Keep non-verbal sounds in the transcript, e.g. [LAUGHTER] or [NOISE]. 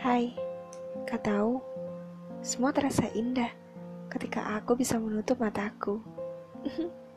Hai, kau tahu, semua terasa indah ketika aku bisa menutup mataku. [LAUGHS]